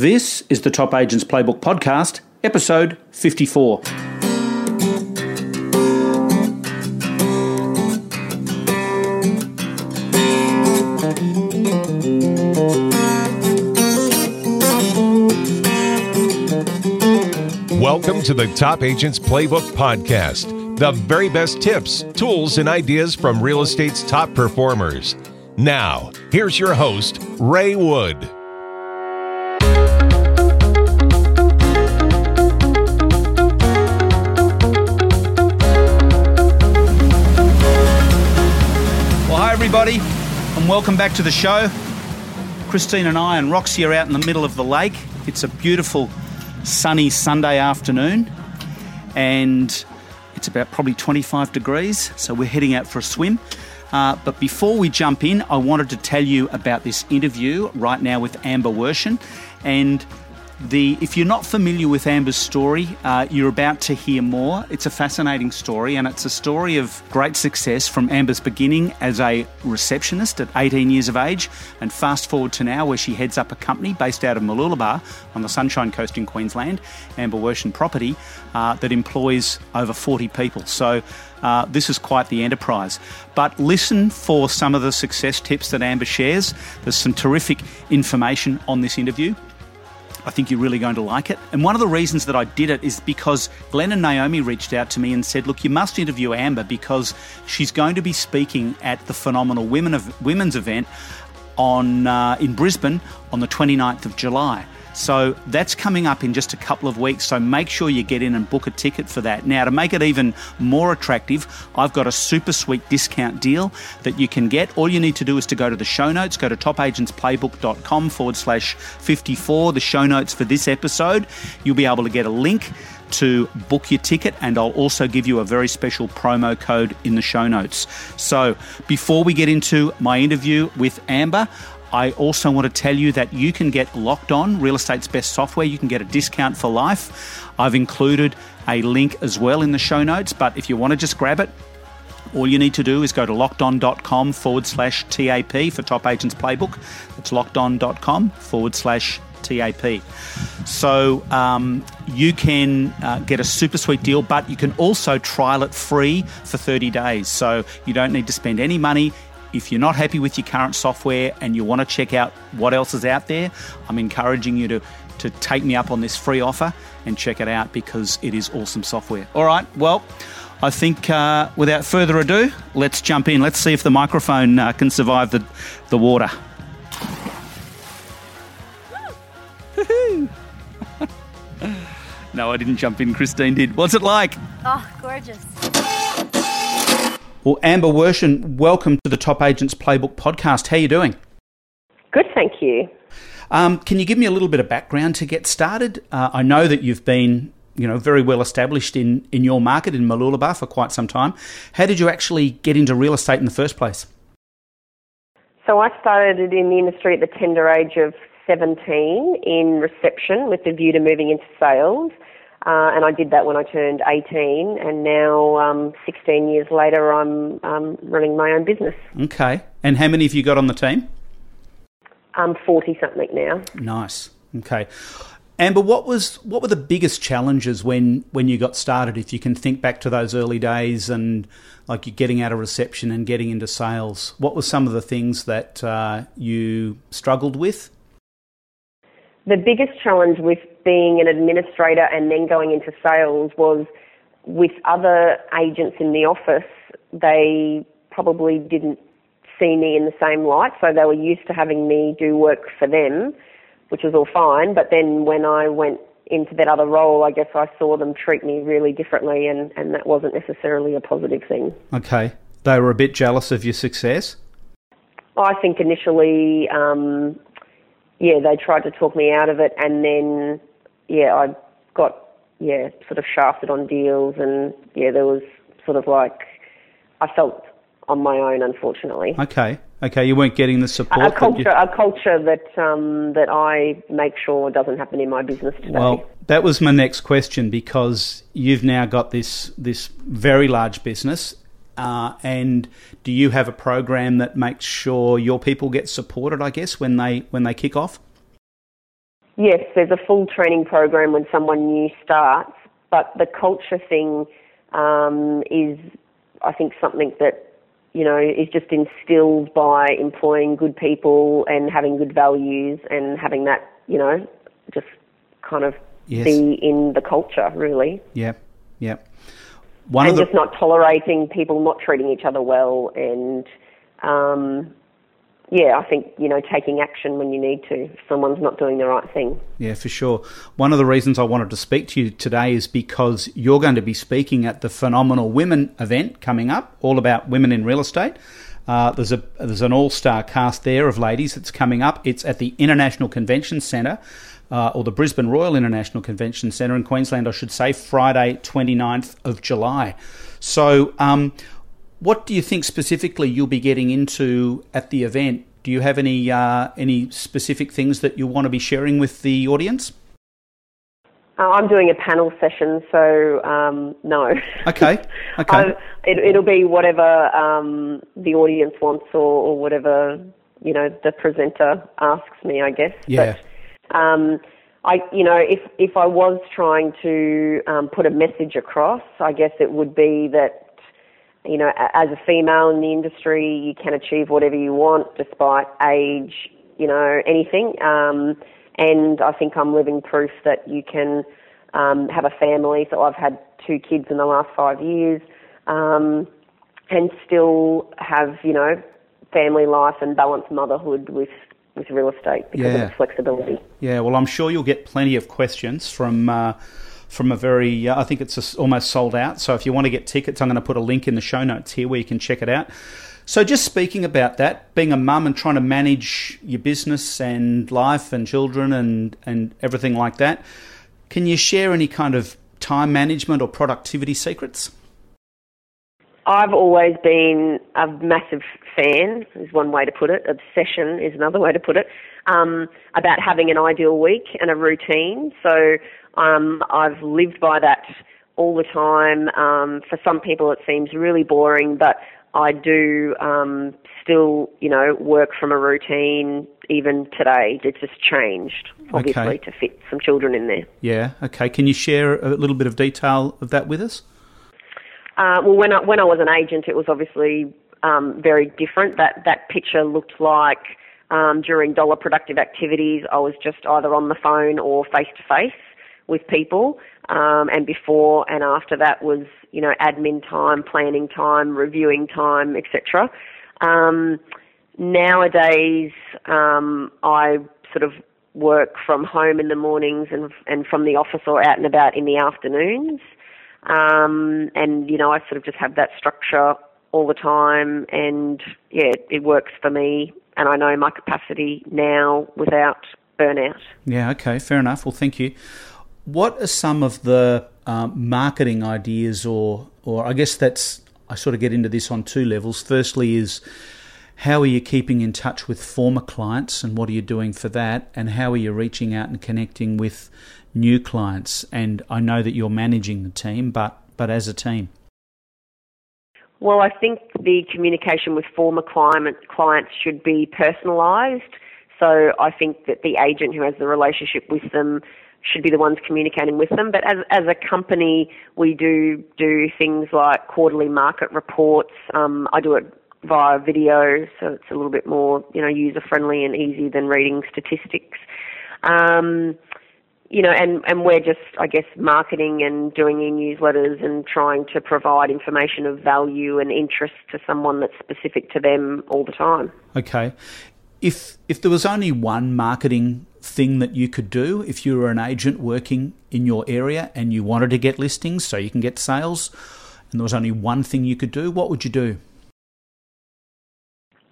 This is the Top Agents Playbook Podcast, episode 54. Welcome to the Top Agents Playbook Podcast, the very best tips, tools, and ideas from real estate's top performers. Now, here's your host, Ray Wood. Everybody, and welcome back to the show. Christine and I and Roxy are out in the middle of the lake. It's a beautiful sunny Sunday afternoon, and it's about probably 25 degrees, so we're heading out for a swim. Uh, but before we jump in, I wanted to tell you about this interview right now with Amber Werchon. And the, if you're not familiar with Amber's story, uh, you're about to hear more. It's a fascinating story, and it's a story of great success from Amber's beginning as a receptionist at 18 years of age, and fast forward to now where she heads up a company based out of Mooloolaba on the Sunshine Coast in Queensland, Amber Werchon Property, uh, that employs over 40 people. So uh, this is quite the enterprise. But listen for some of the success tips that Amber shares. There's some terrific information on this interview. I think you're really going to like it. And one of the reasons that I did it is because Glenn and Naomi reached out to me and said, "Look, you must interview Amber because she's going to be speaking at the Phenomenal Women of Women's event on uh, in Brisbane on the 29th of July." So that's coming up in just a couple of weeks. So make sure you get in and book a ticket for that. Now, to make it even more attractive, I've got a super sweet discount deal that you can get. All you need to do is to go to the show notes, go to topagentsplaybook.com forward slash 54, the show notes for this episode. You'll be able to get a link to book your ticket, and I'll also give you a very special promo code in the show notes. So, before we get into my interview with Amber, I also want to tell you that you can get locked on real estate's best software. You can get a discount for life. I've included a link as well in the show notes, but if you want to just grab it, all you need to do is go to lockedon.com forward slash TAP for Top Agents Playbook. It's lockedon.com forward slash TAP. So um, you can uh, get a super sweet deal, but you can also trial it free for 30 days. So you don't need to spend any money. If you're not happy with your current software and you want to check out what else is out there, I'm encouraging you to to take me up on this free offer and check it out because it is awesome software. All right, well, I think uh, without further ado, let's jump in. Let's see if the microphone uh, can survive the, the water. no, I didn't jump in. Christine did. What's it like? Oh, gorgeous. Well, Amber Werchon, welcome to the Top Agents Playbook podcast. How are you doing? Good, thank you. Um, can you give me a little bit of background to get started? Uh, I know that you've been, you know, very well established in, in your market in Mooloolaba for quite some time. How did you actually get into real estate in the first place? So I started in the industry at the tender age of 17 in reception with the view to moving into sales. Uh, and I did that when I turned 18, and now, um, 16 years later, I'm um, running my own business. Okay. And how many have you got on the team? I'm 40 something now. Nice. Okay. Amber, what was what were the biggest challenges when when you got started? If you can think back to those early days and like you getting out of reception and getting into sales, what were some of the things that uh, you struggled with? The biggest challenge with being an administrator and then going into sales was with other agents in the office, they probably didn't see me in the same light, so they were used to having me do work for them, which was all fine. But then when I went into that other role, I guess I saw them treat me really differently, and, and that wasn't necessarily a positive thing. Okay. They were a bit jealous of your success? I think initially, um, yeah, they tried to talk me out of it, and then, yeah, I got, yeah, sort of shafted on deals, and yeah, there was sort of like, I felt on my own, unfortunately. Okay. Okay, you weren't getting the support. A that culture, you- a culture that um, that I make sure doesn't happen in my business today. Well, that was my next question because you've now got this this very large business, uh, and do you have a program that makes sure your people get supported? I guess when they when they kick off. Yes, there's a full training program when someone new starts, but the culture thing um, is, I think, something that you know is just instilled by employing good people and having good values and having that you know just kind of yes. be in the culture, really. Yeah, yeah. One and the... just not tolerating people not treating each other well and um, yeah, I think you know taking action when you need to. If someone's not doing the right thing. Yeah, for sure. One of the reasons I wanted to speak to you today is because you're going to be speaking at the Phenomenal Women event coming up, all about women in real estate. Uh, there's a there's an all star cast there of ladies that's coming up. It's at the International Convention Centre. Uh, or the Brisbane Royal International Convention Centre in Queensland, I should say, Friday, 29th of July. So, um, what do you think specifically you'll be getting into at the event? Do you have any uh, any specific things that you want to be sharing with the audience? Uh, I'm doing a panel session, so um, no. Okay. Okay. it, will be whatever um, the audience wants, or, or, whatever you know the presenter asks me. I guess. Yeah. But, um, I, you know, if if I was trying to um, put a message across, I guess it would be that you know, as a female in the industry, you can achieve whatever you want despite age, you know, anything. Um, and I think I'm living proof that you can um, have a family. So I've had two kids in the last five years, um, and still have, you know, family life and balanced motherhood with with real estate because yeah. of its flexibility. Yeah, well, I'm sure you'll get plenty of questions from. Uh, from a very, uh, I think it's a, almost sold out. So if you want to get tickets, I'm going to put a link in the show notes here where you can check it out. So just speaking about that, being a mum and trying to manage your business and life and children and, and everything like that, can you share any kind of time management or productivity secrets? I've always been a massive fan, is one way to put it. Obsession is another way to put it. Um, about having an ideal week and a routine. So um, I've lived by that all the time. Um, for some people, it seems really boring, but I do um, still, you know, work from a routine even today. It's just changed, obviously, okay. to fit some children in there. Yeah. Okay. Can you share a little bit of detail of that with us? Uh, well, when I, when I was an agent, it was obviously um, very different. That that picture looked like um, during dollar productive activities, I was just either on the phone or face to face with people. Um, and before and after that was, you know, admin time, planning time, reviewing time, etc. Um, nowadays, um, I sort of work from home in the mornings and and from the office or out and about in the afternoons. Um, and you know, I sort of just have that structure all the time, and yeah, it works for me. And I know my capacity now without burnout. Yeah, okay, fair enough. Well, thank you. What are some of the um, marketing ideas, or or I guess that's I sort of get into this on two levels. Firstly, is how are you keeping in touch with former clients, and what are you doing for that, and how are you reaching out and connecting with new clients? And I know that you're managing the team, but but as a team. Well, I think the communication with former client, clients should be personalised. So I think that the agent who has the relationship with them should be the ones communicating with them. But as, as a company, we do do things like quarterly market reports. Um, I do it via video, so it's a little bit more, you know, user friendly and easy than reading statistics. Um, you know, and, and we're just, I guess, marketing and doing e-newsletters and trying to provide information of value and interest to someone that's specific to them all the time. Okay. If if there was only one marketing thing that you could do if you were an agent working in your area and you wanted to get listings so you can get sales, and there was only one thing you could do, what would you do?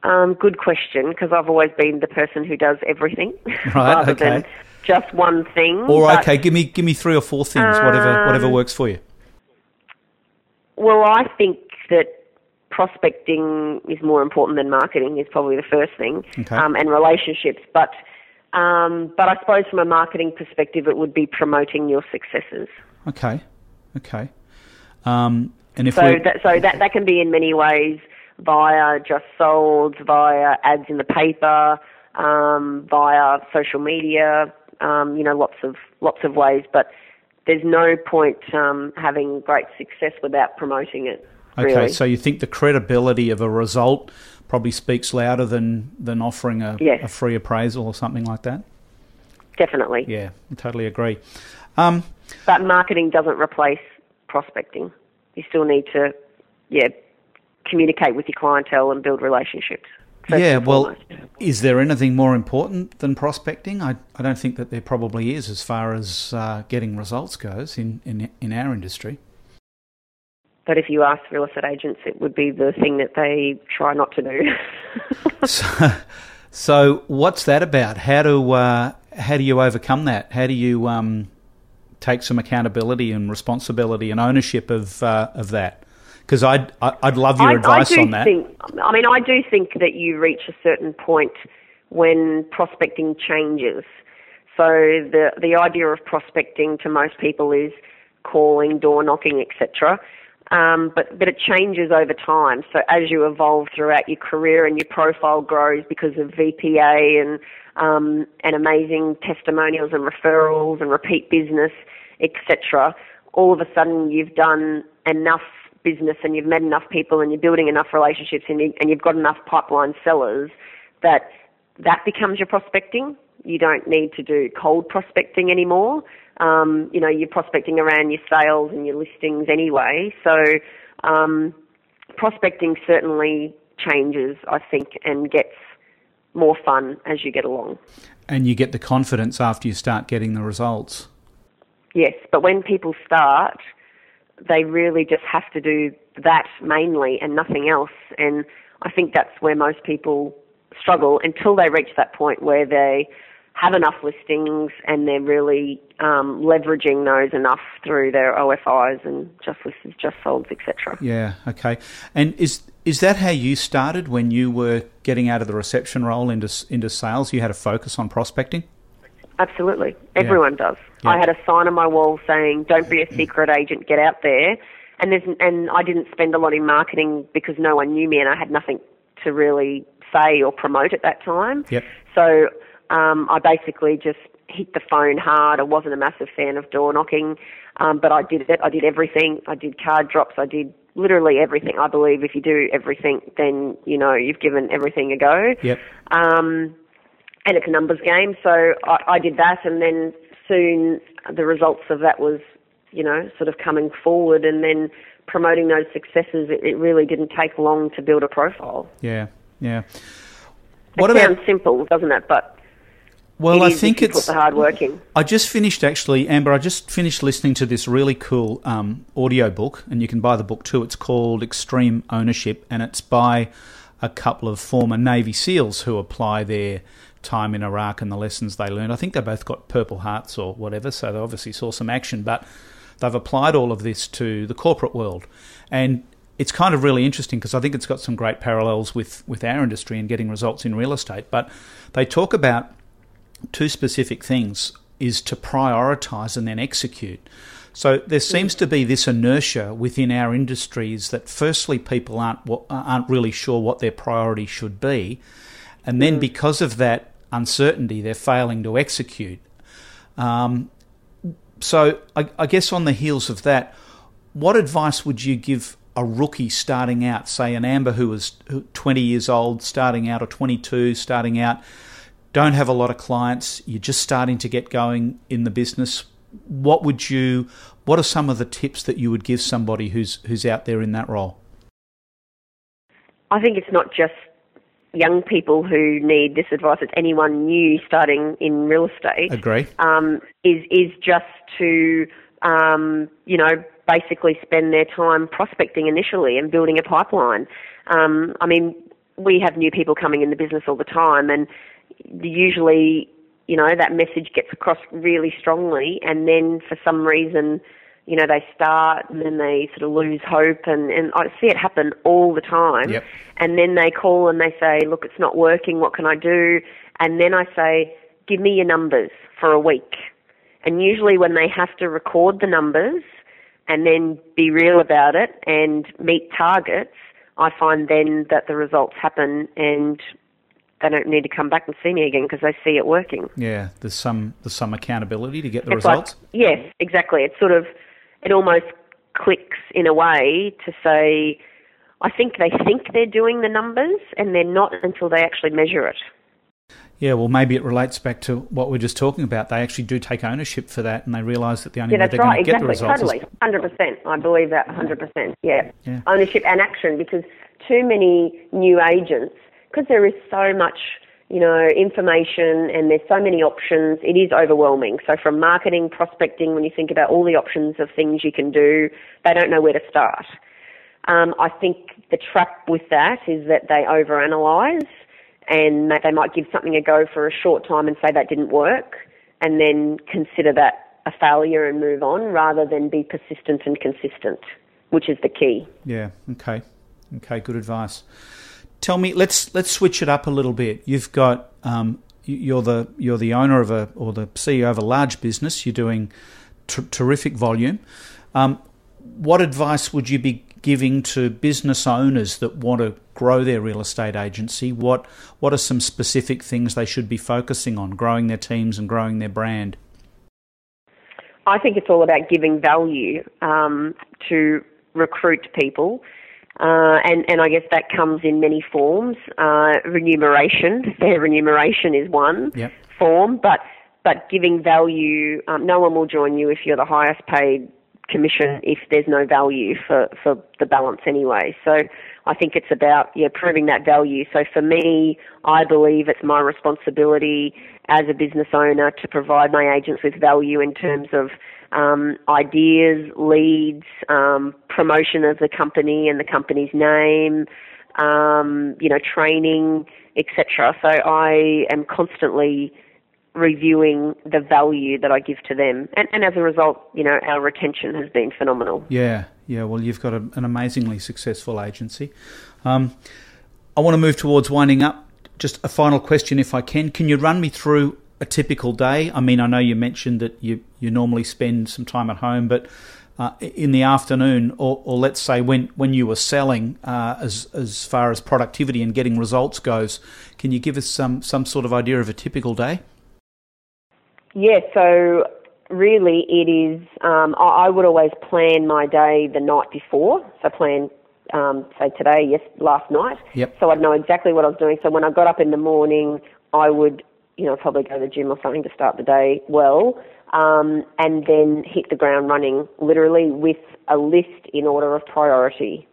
Um, good question, because I've always been the person who does everything right, rather okay. than just one thing. Or but, okay, give me give me three or four things, um, whatever whatever works for you. Well, I think that prospecting is more important than marketing is probably the first thing, okay. um, and relationships. But um, but I suppose from a marketing perspective, it would be promoting your successes. Okay, okay. Um, and if so, that, so that that can be in many ways via just sold, via ads in the paper, um, via social media, um, you know, lots of lots of ways, but there's no point um, having great success without promoting it. Okay, so you think the credibility of a result probably speaks louder than than offering a, Yes. a free appraisal or something like that? Definitely. Yeah, I totally agree. Um, But marketing doesn't replace prospecting. You still need to, yeah, communicate with your clientele and build relationships. Yeah, well, is there anything more important than prospecting? I, I don't think that there probably is as far as uh, getting results goes in, in, in our industry. But if you ask real estate agents, it would be the thing that they try not to do. so, so what's that about? How do uh, how do you overcome that? How do you um, take some accountability and responsibility and ownership of uh, of that? Because I'd I- I'd love your I, advice I do on that. Think, I mean, I do think that you reach a certain point when prospecting changes. So the the idea of prospecting to most people is calling, door knocking, etc. Um, but but it changes over time. So as you evolve throughout your career and your profile grows because of VPA and um, and amazing testimonials and referrals and repeat business, etc. All of a sudden, you've done enough business and you've met enough people and you're building enough relationships and, you, and you've got enough pipeline sellers that that becomes your prospecting. You don't need to do cold prospecting anymore. Um, you know, you're prospecting around your sales and your listings anyway. So um, prospecting certainly changes, I think, and gets more fun as you get along. And you get the confidence after you start getting the results. Yes, but when people start, they really just have to do that mainly and nothing else. And I think that's where most people struggle until they reach that point where they have enough listings and they're really um, leveraging those enough through their OFIs and just listings, just solds, etc. Yeah. Okay. And is is that how you started when you were getting out of the reception role into into sales? You had a focus on prospecting. Absolutely, everyone does. Yeah. I had a sign on my wall saying, "Don't be a secret agent. Get out there." And there's and I didn't spend a lot in marketing because no one knew me and I had nothing to really say or promote at that time. Yep. So um, I basically just hit the phone hard. I wasn't a massive fan of door knocking, um, but I did it. I did everything. I did card drops. I did literally everything. I believe if you do everything, then you know you've given everything a go. Yep. Um, and it's a numbers game, so I, I did that, and then soon the results of that was, you know, sort of coming forward, and then promoting those successes. It, it really didn't take long to build a profile. Yeah. Yeah. It What about? sounds simple, doesn't it? But Well, it I think it's. the hard work in. I just finished actually, Amber. I just finished listening to this really cool um, audio book, and you can buy the book too. It's called Extreme Ownership, and it's by a couple of former Navy SEALs who apply their time in Iraq and the lessons they learned. I think they both got Purple Hearts or whatever, so they obviously saw some action, but they've applied all of this to the corporate world, and it's kind of really interesting because I think it's got some great parallels with with our industry and getting results in real estate. But they talk about two specific things is to prioritize and then execute. So there seems to be this inertia within our industries that firstly people aren't aren't really sure what their priority should be, and then because of that uncertainty, they're failing to execute. Um, so I, I guess on the heels of that, what advice would you give a rookie starting out, say an Amber who was 20 years old, starting out, or 22, starting out, don't have a lot of clients, you're just starting to get going in the business. What would you? What are some of the tips that you would give somebody who's who's out there in that role? I think it's not just young people who need this advice. It's anyone new starting in real estate. Agree. um, is is just to um, you know basically spend their time prospecting initially and building a pipeline. Um, I mean, we have new people coming in the business all the time, and usually you know that message gets across really strongly, and then for some reason. You know, they start and then they sort of lose hope, and, and I see it happen all the time. Yep. And then they call and they say, Look, it's not working, what can I do? And then I say, Give me your numbers for a week. And usually, when they have to record the numbers and then be real about it and meet targets, I find then that the results happen and they don't need to come back and see me again because they see it working. Yeah, there's some there's some accountability to get the It's results. Like, yes, exactly. It's sort of it almost clicks in a way to say, I think they think they're doing the numbers and they're not until they actually measure it. Yeah, well, maybe it relates back to what we are just talking about. They actually do take ownership for that, and they realise that the only Yeah, way they're right. going to get the Exactly. results Totally. is Hundred percent. I believe that. Hundred percent. Yeah. Yeah. Ownership and action because too many new agents because there is so much you know information and there's so many options. It is overwhelming. So from marketing, prospecting, when you think about all the options of things you can do, they don't know where to start. Um, I think the trap with that is that they overanalyze and they might give something a go for a short time and say that didn't work and then consider that a failure and move on rather than be persistent and consistent, which is the key. Yeah. Okay. Okay. Good advice. Tell me, let's let's switch it up a little bit. You've got um, you- you're the you're the owner of a or the CEO of a large business. You're doing ter- terrific volume. Um, what advice would you be giving to business owners that want to grow their real estate agency? What what are some specific things they should be focusing on, growing their teams and growing their brand? I think it's all about giving value um, to recruit people. Uh, and, and I guess that comes in many forms. Uh, remuneration, fair remuneration is one Yep. form, but but giving value, um, no one will join you if you're the highest paid commission if there's no value for, for the balance anyway. So I think it's about yeah, proving that value. So for me, I believe it's my responsibility as a business owner to provide my agents with value in terms of um, ideas, leads, um, promotion of the company and the company's name, um, you know, training, etc. So I am constantly reviewing the value that I give to them. And, and as a result, you know, our retention has been phenomenal. Yeah, yeah. Well, you've got a, an amazingly successful agency. Um, I want to move towards winding up. Just a final question, if I can. Can you run me through a typical day? I mean, I know you mentioned that you, you normally spend some time at home, but uh, in the afternoon, or, or let's say when, when you were selling, uh, as as far as productivity and getting results goes, can you give us some some sort of idea of a typical day? Yeah, so really it is, um, I, I would always plan my day the night before. So plan, um, say today, yes, last night. Yep. So I'd know exactly what I was doing. So when I got up in the morning, I would, you know, probably go to the gym or something to start the day well. Um, and then hit the ground running, literally with a list in order of priority.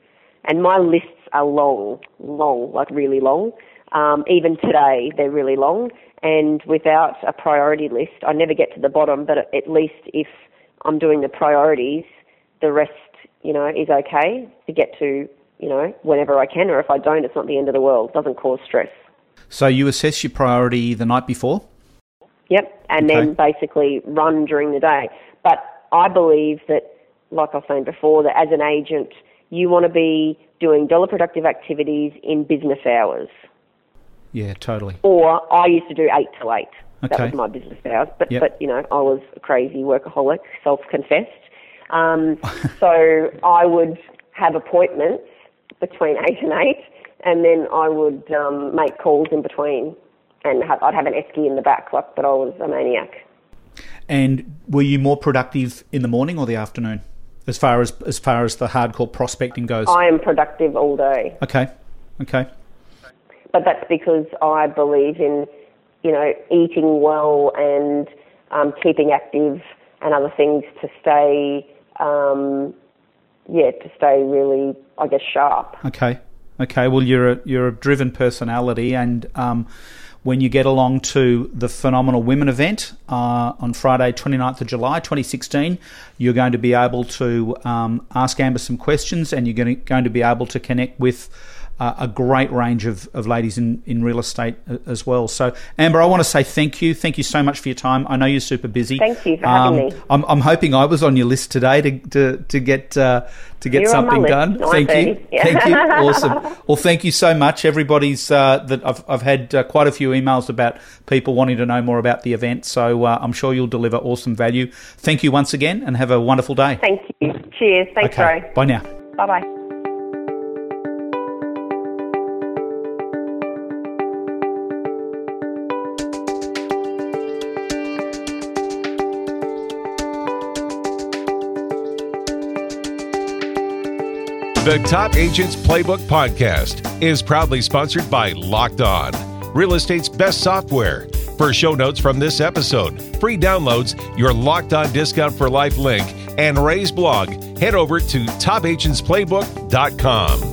And my lists are long, long, like really long. Um, even today, they're really long. And without a priority list, I never get to the bottom. But at least if I'm doing the priorities, the rest, you know, is okay to get to, you know, whenever I can. Or if I don't, it's not the end of the world. It doesn't cause stress. So you assess your priority the night before. Yep, and Okay. then basically run during the day. But I believe that, like I was saying before, that as an agent, you want to be doing dollar productive activities in business hours. Yeah, totally. Or I used to do eight to eight. Okay. That was my business hours. But Yep. but you know, I was a crazy workaholic, self confessed. Um, so I would have appointments between eight and eight, and then I would um, make calls in between, and have, I'd have an esky in the back, like. But I was a maniac. And were you more productive in the morning or the afternoon, as far as as far as the hardcore prospecting goes? I am productive all day, Okay, okay, but that's because I believe in, you know, eating well and um, keeping active and other things to stay, um, yeah, to stay really, I guess, sharp. okay, okay. Well, you're a you're a driven personality, and um, when you get along to the Phenomenal Women event uh, on Friday, 29th of July, 2016, you're going to be able to um, ask Amber some questions, and you're going to, going to be able to connect with. Uh, a great range of, of ladies in, in real estate as well. So, Amber, I want to say thank you. Thank you so much for your time. I know you're super busy. Thank you for having me. I'm, I'm hoping I was on your list today to to, to get uh, to get You're something done. Nice, thank you, Yeah. thank you, awesome. Well, thank you so much. Everybody's uh, that I've I've had uh, quite a few emails about people wanting to know more about the event. So uh, I'm sure you'll deliver awesome value. Thank you once again, and have a wonderful day. Thank you. Cheers. Thanks, okay, Ray. bye now. Bye bye. The Top Agents Playbook podcast is proudly sponsored by Locked On, real estate's best software. For show notes from this episode, free downloads, your Locked On Discount for Life link, and Ray's blog, head over to topagentsplaybook.com.